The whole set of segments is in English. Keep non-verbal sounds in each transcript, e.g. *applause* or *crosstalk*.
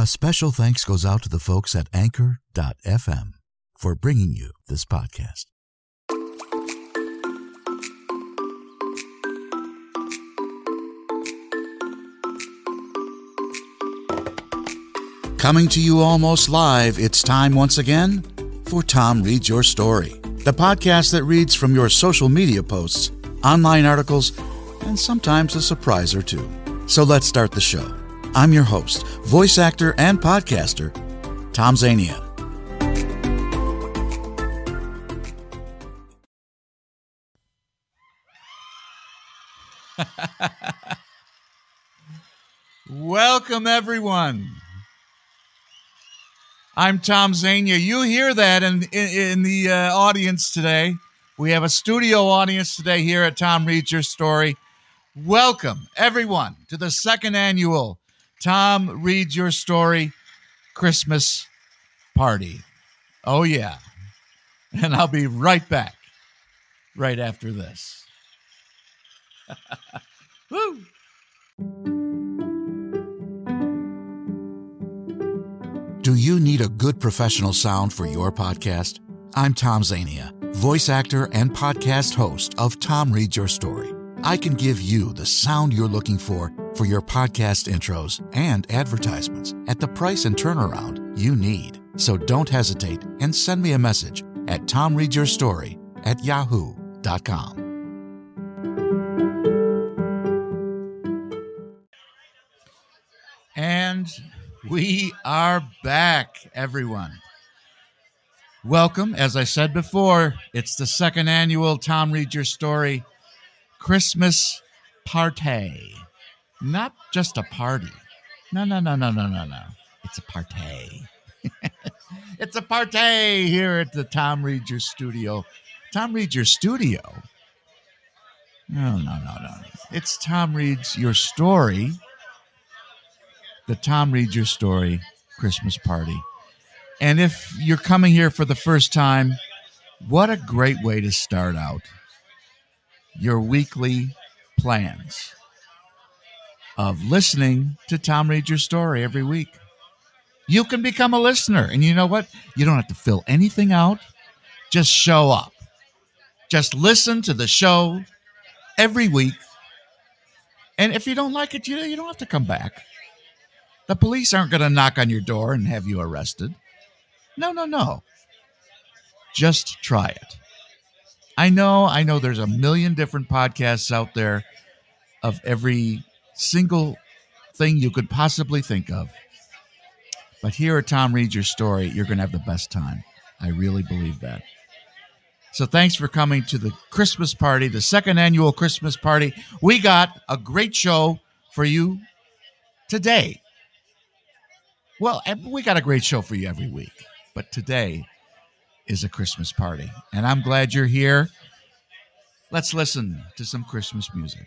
A special thanks goes out to the folks at Anchor.fm for bringing you this podcast. Coming to you almost live, it's time once again for Tom Reads Your Story, the podcast that reads from your social media posts, online articles, and sometimes a surprise or two. So let's start the show. I'm your host, voice actor, and podcaster, Tom Zania. *laughs* Welcome, everyone. I'm Tom Zania. You hear that in, in, in the uh, audience today. We have a studio audience today here at Tom Reads Your Story. Welcome, everyone, to the second annual Tom Reads Your Story Christmas party. Oh, yeah. And I'll be right back right after this. *laughs* Woo! Do you need a good professional sound for your podcast? I'm Tom Zania, voice actor and podcast host of Tom Reads Your Story. I can give you the sound you're looking for for your podcast intros and advertisements at the price and turnaround you need. So don't hesitate and send me a message at tomreadyourstory at yahoo.com. And we are back, everyone. Welcome. As I said before, it's the second annual Tom Read Your Story Christmas party. Not just a party. No, no, no, no, no, no, no. It's a party. *laughs* it's a party here at the Tom Read Your Studio. Tom Read Your Studio? No, no, no, no. It's Tom Reads Your Story the Tom Read Your Story Christmas party. And if you're coming here for the first time, what a great way to start out your weekly plans of listening to Tom Read Your Story every week. You can become a listener. And you know what? You don't have to fill anything out, just show up. Just listen to the show every week. And if you don't like it, you, you don't have to come back. The police aren't going to knock on your door and have you arrested. No, no, no. Just try it. I know, I know there's a million different podcasts out there of every single thing you could possibly think of. But here at Tom Reads Your Story, you're going to have the best time. I really believe that. So thanks for coming to the Christmas party, the second annual Christmas party. We got a great show for you today. Well, we got a great show for you every week, but today is a Christmas party, and I'm glad you're here. Let's listen to some Christmas music.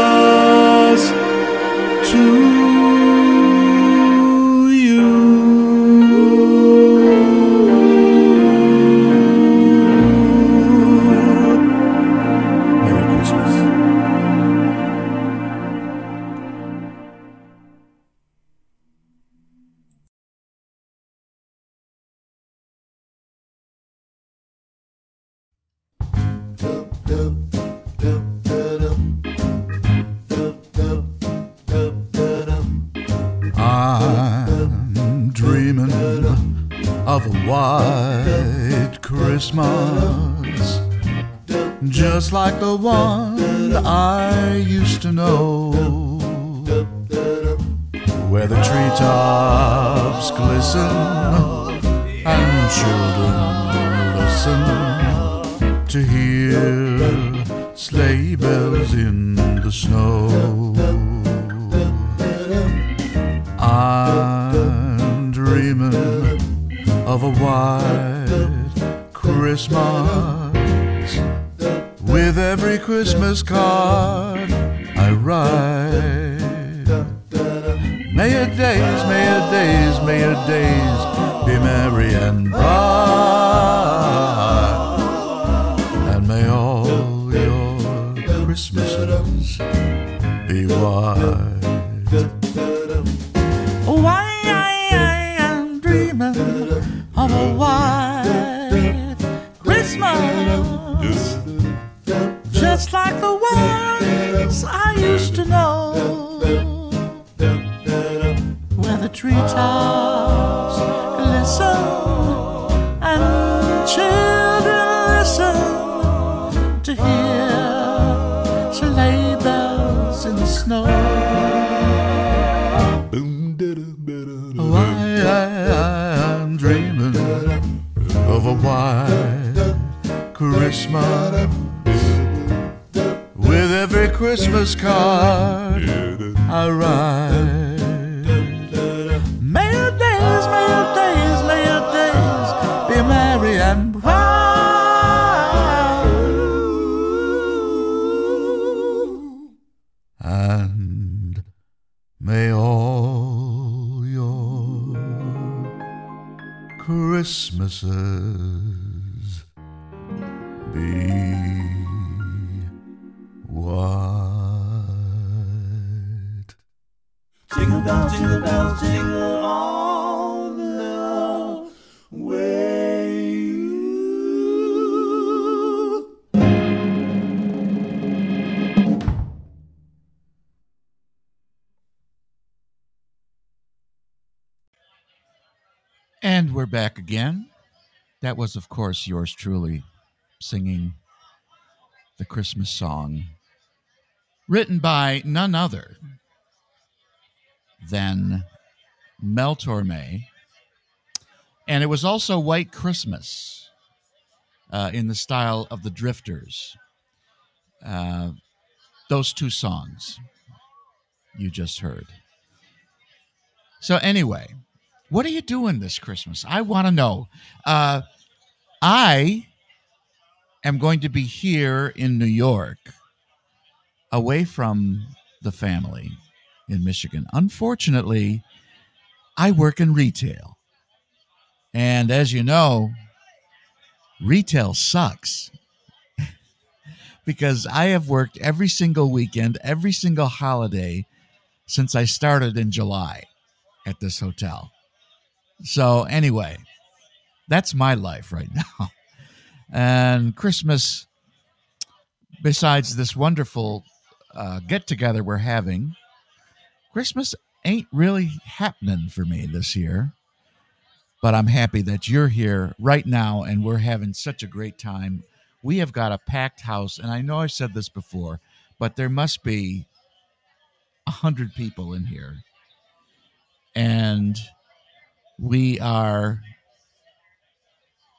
where the treetops glisten and children listen to hear sleigh bells in the snow. I'm dreaming of a white Christmas with every Christmas card I write. May your days, may your days, may your days be merry and bright, and may all your Christmases be white. Why I am dreaming of a white Christmas, just like the ones I used to know, Christmases be white. Jingle bells, jingle bells, jingle all back again. That was, of course, yours truly singing the Christmas song written by none other than Mel Torme. And it was also White Christmas uh, in the style of the Drifters. Uh, those two songs you just heard. So, anyway, what are you doing this Christmas? I want to know. Uh, I am going to be here in New York, away from the family in Michigan. Unfortunately, I work in retail. And as you know, retail sucks *laughs* because I have worked every single weekend, every single holiday since I started in July at this hotel. So, anyway, that's my life right *laughs* now. And Christmas, besides this wonderful uh, get together we're having, Christmas ain't really happening for me this year. But I'm happy that you're here right now and we're having such a great time. We have got a packed house, and I know I've said this before, but there must be a hundred people in here, and we are.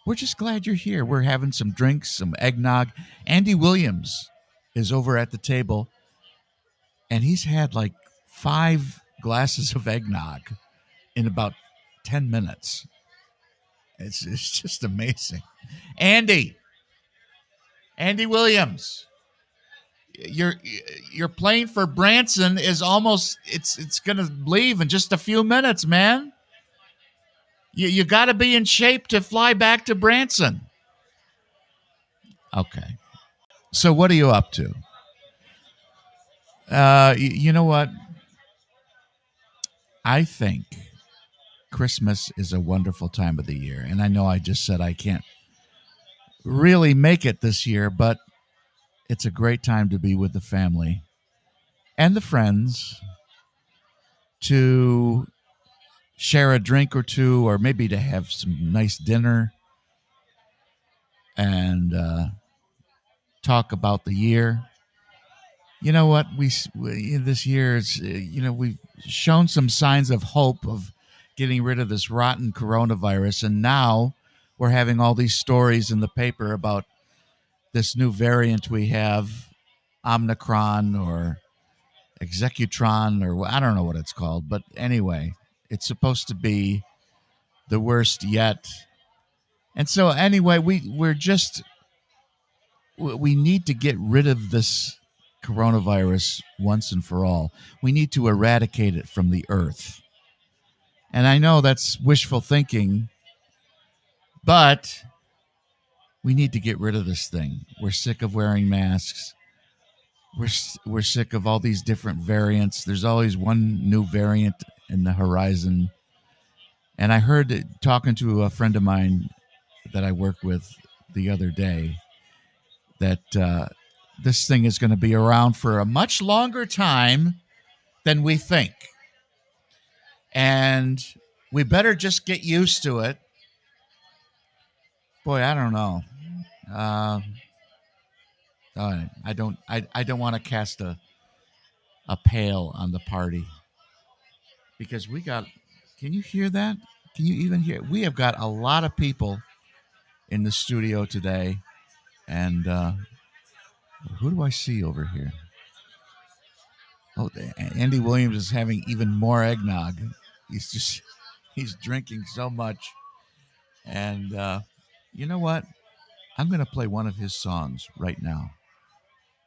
We're just glad you're here. We're having some drinks, some eggnog. Andy Williams is over at the table, and he's had like five glasses of eggnog in about 10 minutes. It's, it's just amazing. Andy, Andy Williams, your your plane for Branson is almost it's it's gonna leave in just a few minutes, man. You you got to be in shape to fly back to Branson. Okay, so what are you up to? Uh, you know what? I think Christmas is a wonderful time of the year. And I know I just said I can't really make it this year, but it's a great time to be with the family and the friends to share a drink or two, or maybe to have some nice dinner and uh, talk about the year. You know what? We, we this year is uh, you know we've shown some signs of hope of getting rid of this rotten coronavirus. And now we're having all these stories in the paper about this new variant we have, Omicron or Executron, or I don't know what it's called. But anyway, it's supposed to be the worst yet. And so, anyway, we, we're just, we need to get rid of this coronavirus once and for all. We need to eradicate it from the earth. And I know that's wishful thinking, but we need to get rid of this thing. We're sick of wearing masks. We're we're sick of all these different variants. There's always one new variant in the horizon. And I heard talking to a friend of mine that I work with the other day that uh, this thing is going to be around for a much longer time than we think and we better just get used to it. Boy, I don't know. Uh, I I don't. I, I don't want to cast a a pale on the party because we got. Can you hear that? Can you even hear? It? We have got a lot of people in the studio today, and uh, who do I see over here? Oh, Andy Williams is having even more eggnog. He's just he's drinking so much, and uh, you know what? I'm going to play one of his songs right now.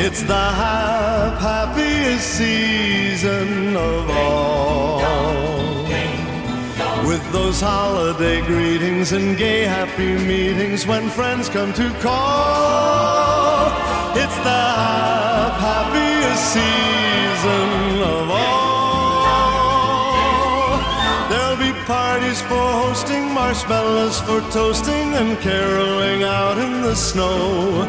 It's the hap- happiest season of all. With those holiday greetings and gay happy meetings when friends come to call. It's the hap- happiest season of all. There'll be parties for hosting, marshmallows for toasting, and caroling out in the snow.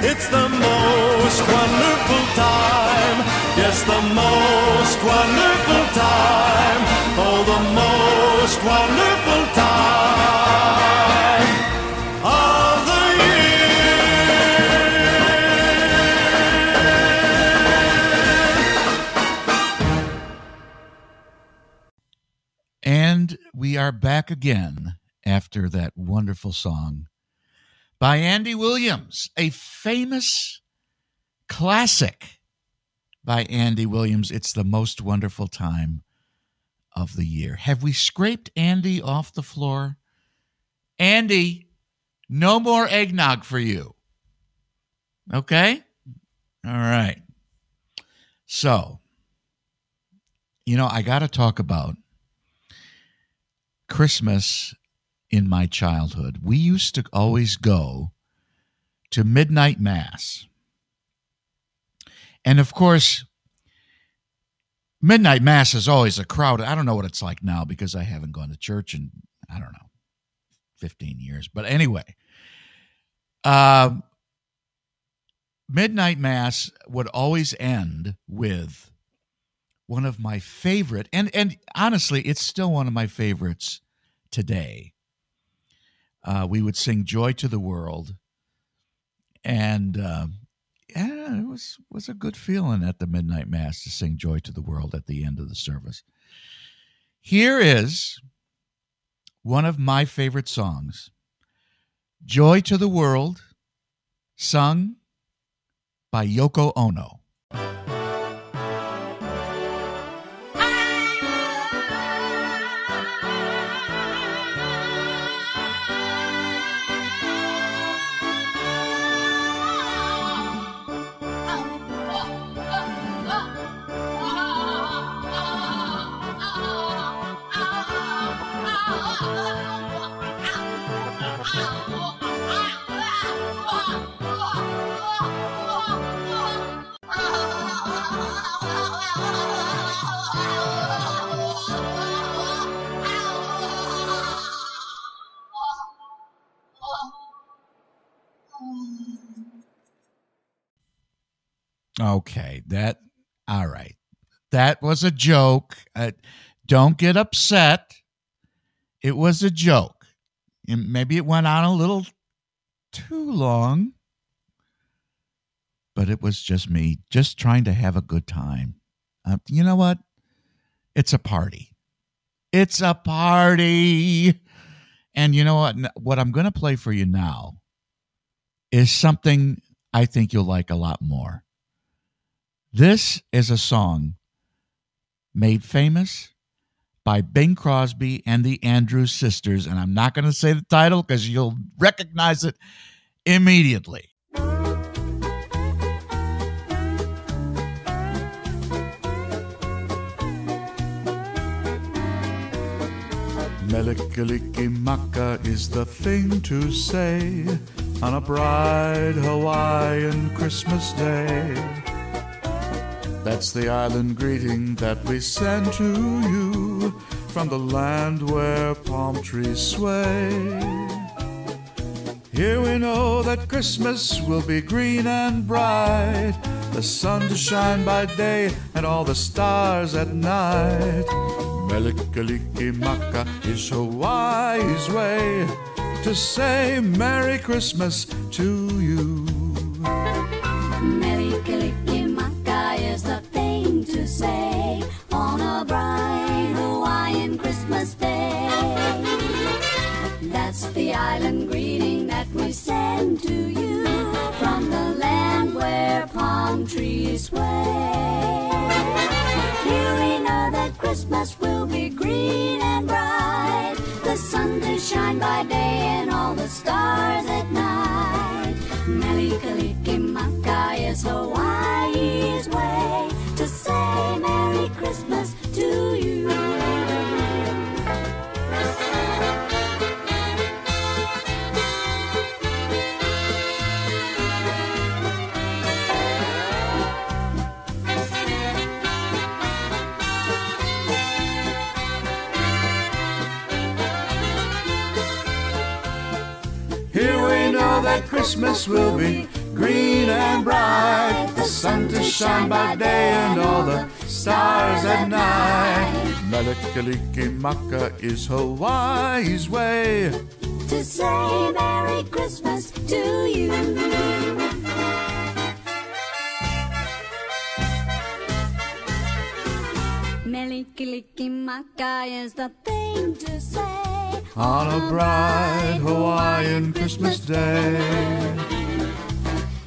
It's the most wonderful time. Yes, the most wonderful time. Oh, the most wonderful time of the year. And we are back again after that wonderful song by Andy Williams, a famous classic by Andy Williams. It's the most wonderful time of the year. Have we scraped Andy off the floor? Andy, no more eggnog for you. Okay? All right. So, you know, I got to talk about Christmas in my childhood. We used to always go to midnight mass. And of course, midnight mass is always a crowd. I don't know what it's like now because I haven't gone to church in, I don't know, 15 years. But anyway, um, midnight mass would always end with one of my favorite and and honestly it's still one of my favorites today uh, we would sing joy to the world. And um, yeah it was was a good feeling at the midnight mass to sing joy to the world at the end of the service. Here is one of my favorite songs. Joy to the world sung by yoko ono Okay, that all right. That was a joke. Uh, don't get upset. It was a joke. And maybe it went on a little too long, but it was just me, just trying to have a good time. Uh, you know what? It's a party. It's a party. And you know what? What I'm going to play for you now is something I think you'll like a lot more. This is a song made famous by Bing Crosby and the Andrews Sisters. And I'm not going to say the title because you'll recognize it immediately. Mele Kalikimaka is the thing to say on a bright Hawaiian Christmas day. That's the island greeting that we send to you from the land where palm trees sway. Here we know that Christmas will be green and bright, the sun to shine by day and all the stars at night. Mele Kalikimaka is Hawaii's way to say Merry Christmas to you. Hawaiian Christmas day. That's the island greeting that we send to you from the land where palm trees sway. Here we know that Christmas will be green and bright, the sun to shine by day and all the stars at night. Melikalikimaka is Hawaii's way to say Merry Christmas to you. Christmas will be green and bright. The sun to shine by day and all the stars at night. Mele Kalikimaka is Hawaii's way. To say Merry Christmas to you. Mele Kalikimaka is the thing to say On a bright Hawaiian Christmas day.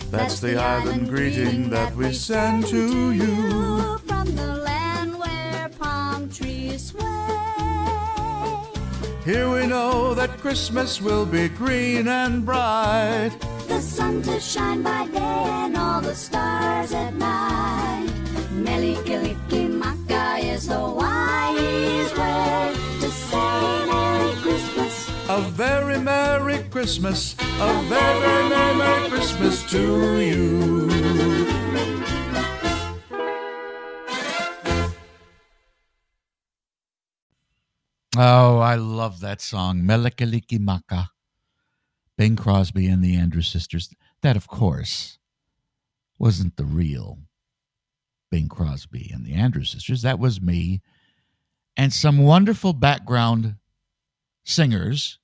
That's the island greeting that we send to you. from the land where palm trees sway. Here we know that Christmas will be green and bright. The sun to shine by day and all the stars at night. Mele Kalikimaka is Hawaii's way A very Merry Christmas, a very, Merry, Christmas to you. Oh, I love that song, Mele Kalikimaka. Bing Crosby and the Andrews Sisters. That, of course, wasn't the real Bing Crosby and the Andrews Sisters. That was me and some wonderful background singers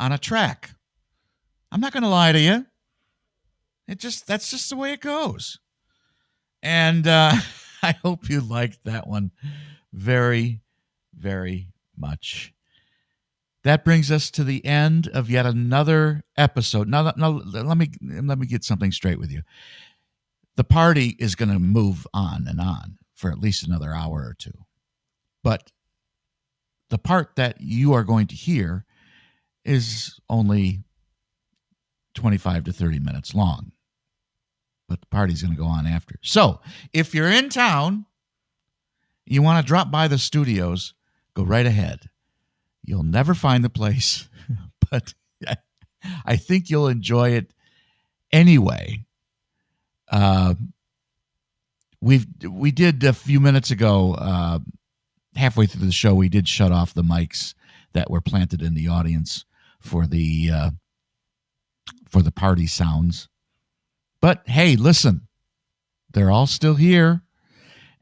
on a track. I'm not going to lie to you. It just that's just the way it goes. And uh, *laughs* I hope you liked that one very, very much. That brings us to the end of yet another episode. Now, now let me let me get something straight with you. The party is going to move on and on for at least another hour or two, but the part that you are going to hear is only 25 to 30 minutes long. But the party's going to go on after. So, if you're in town, you want to drop by the studios, go right ahead. You'll never find the place, *laughs* but I think you'll enjoy it anyway. Uh, we've we did a few minutes ago, uh, halfway through the show, we did shut off the mics that were planted in the audience for the uh, for the party sounds. But hey, listen, they're all still here,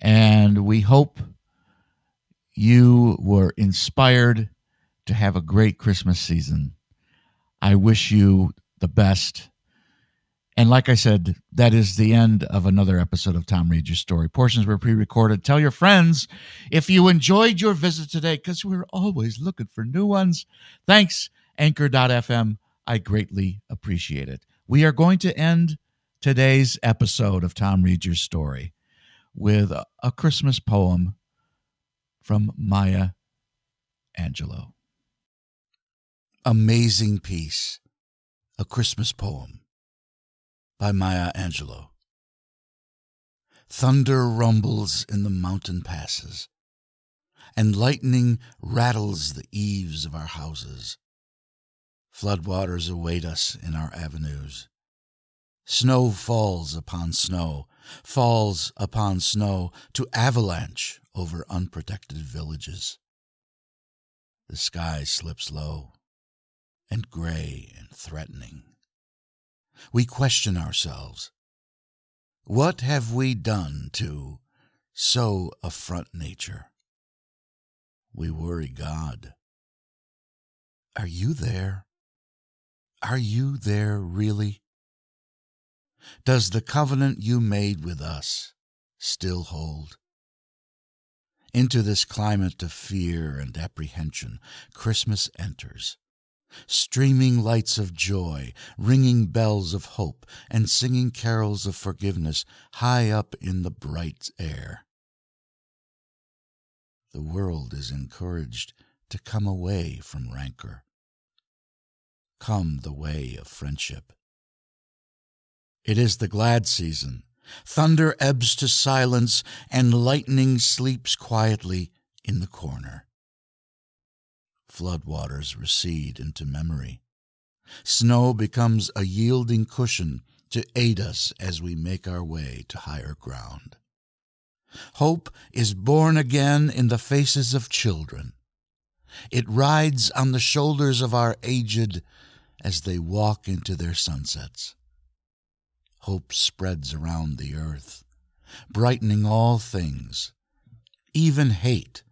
and we hope you were inspired to have a great Christmas season. I wish you the best. And like I said, that is the end of another episode of Tom Read Your Story. Portions were pre recorded. Tell your friends if you enjoyed your visit today, because we're always looking for new ones. Thanks, Anchor.fm. I greatly appreciate it. We are going to end today's episode of Tom Read Your Story with a, Christmas poem from Maya Angelou. Amazing Peace, a Christmas poem by Maya Angelou. Thunder rumbles in the mountain passes, and lightning rattles the eaves of our houses. Floodwaters await us in our avenues. Snow falls upon snow, falls upon snow to avalanche over unprotected villages. The sky slips low and gray and threatening. We question ourselves. What have we done to so affront nature? We worry God. Are you there? Are you there really? Does the covenant you made with us still hold? Into this climate of fear and apprehension, Christmas enters streaming lights of joy, ringing bells of hope, and singing carols of forgiveness high up in the bright air. The world is encouraged to come away from rancor. Come the way of friendship. It is the glad season. Thunder ebbs to silence, and lightning sleeps quietly in the corner floodwaters recede into memory. Snow becomes a yielding cushion to aid us as we make our way to higher ground. Hope is born again in the faces of children. It rides on the shoulders of our aged as they walk into their sunsets. Hope spreads around the earth, brightening all things, even hate,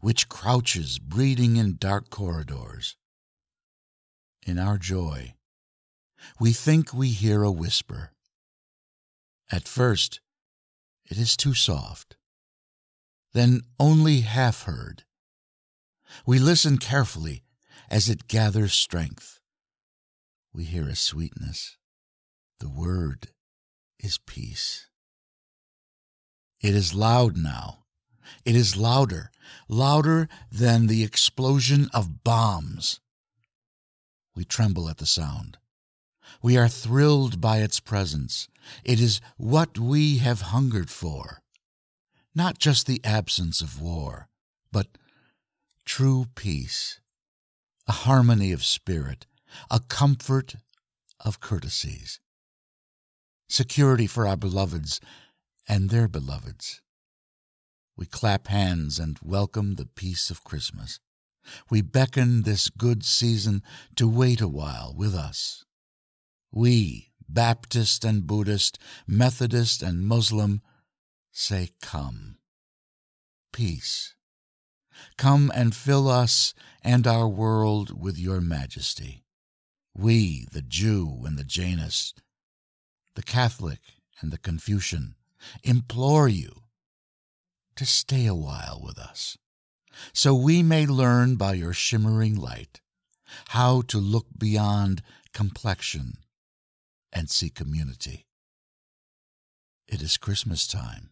which crouches breeding in dark corridors. In our joy, we think we hear a whisper. At first, it is too soft, then only half heard. We listen carefully as it gathers strength. We hear a sweetness. The word is peace. It is loud now. It is louder, louder than the explosion of bombs. We tremble at the sound. We are thrilled by its presence. It is what we have hungered for. Not just the absence of war, but true peace, a harmony of spirit, a comfort of courtesies, security for our beloveds and their beloveds. We clap hands and welcome the peace of Christmas. We beckon this good season to wait a while with us. We, Baptist and Buddhist, Methodist and Muslim, say, Come. Peace. Come and fill us and our world with your majesty. We, the Jew and the Jainist, the Catholic and the Confucian, implore you to stay a while with us, so we may learn by your shimmering light how to look beyond complexion and see community. It is Christmas time,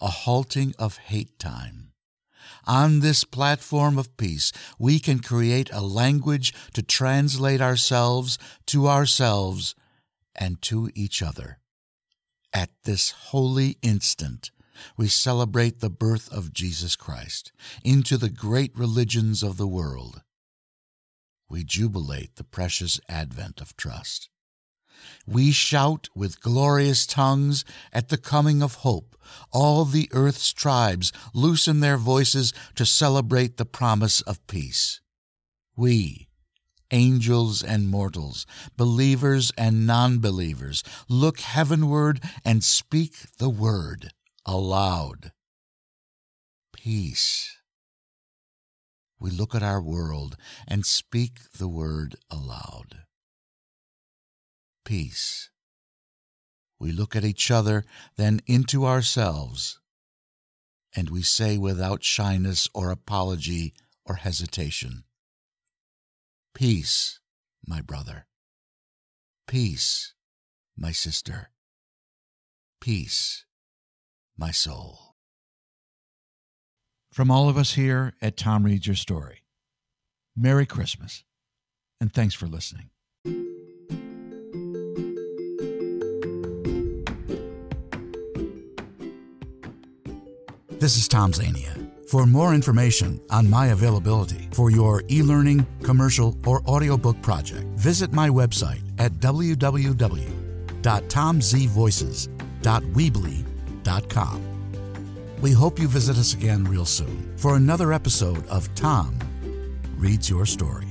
a halting of hate time. On this platform of peace, we can create a language to translate ourselves to ourselves and to each other. At this holy instant, we celebrate the birth of Jesus Christ into the great religions of the world. We jubilate the precious advent of trust. We shout with glorious tongues at the coming of hope. All the earth's tribes loosen their voices to celebrate the promise of peace. We, angels and mortals, believers and non believers, look heavenward and speak the word aloud. Peace. We look at our world and speak the word aloud. Peace. We look at each other, then into ourselves, and we say without shyness or apology or hesitation, Peace, my brother. Peace, my sister. Peace, my soul. From all of us here at Tom Reads Your Story, Merry Christmas, and thanks for listening. This is Tom Zania. For more information on my availability for your e learning, commercial, or audiobook project, visit my website at www.tomzvoices.weebly.com. We hope you visit us again real soon for another episode of Tom Reads Your Story.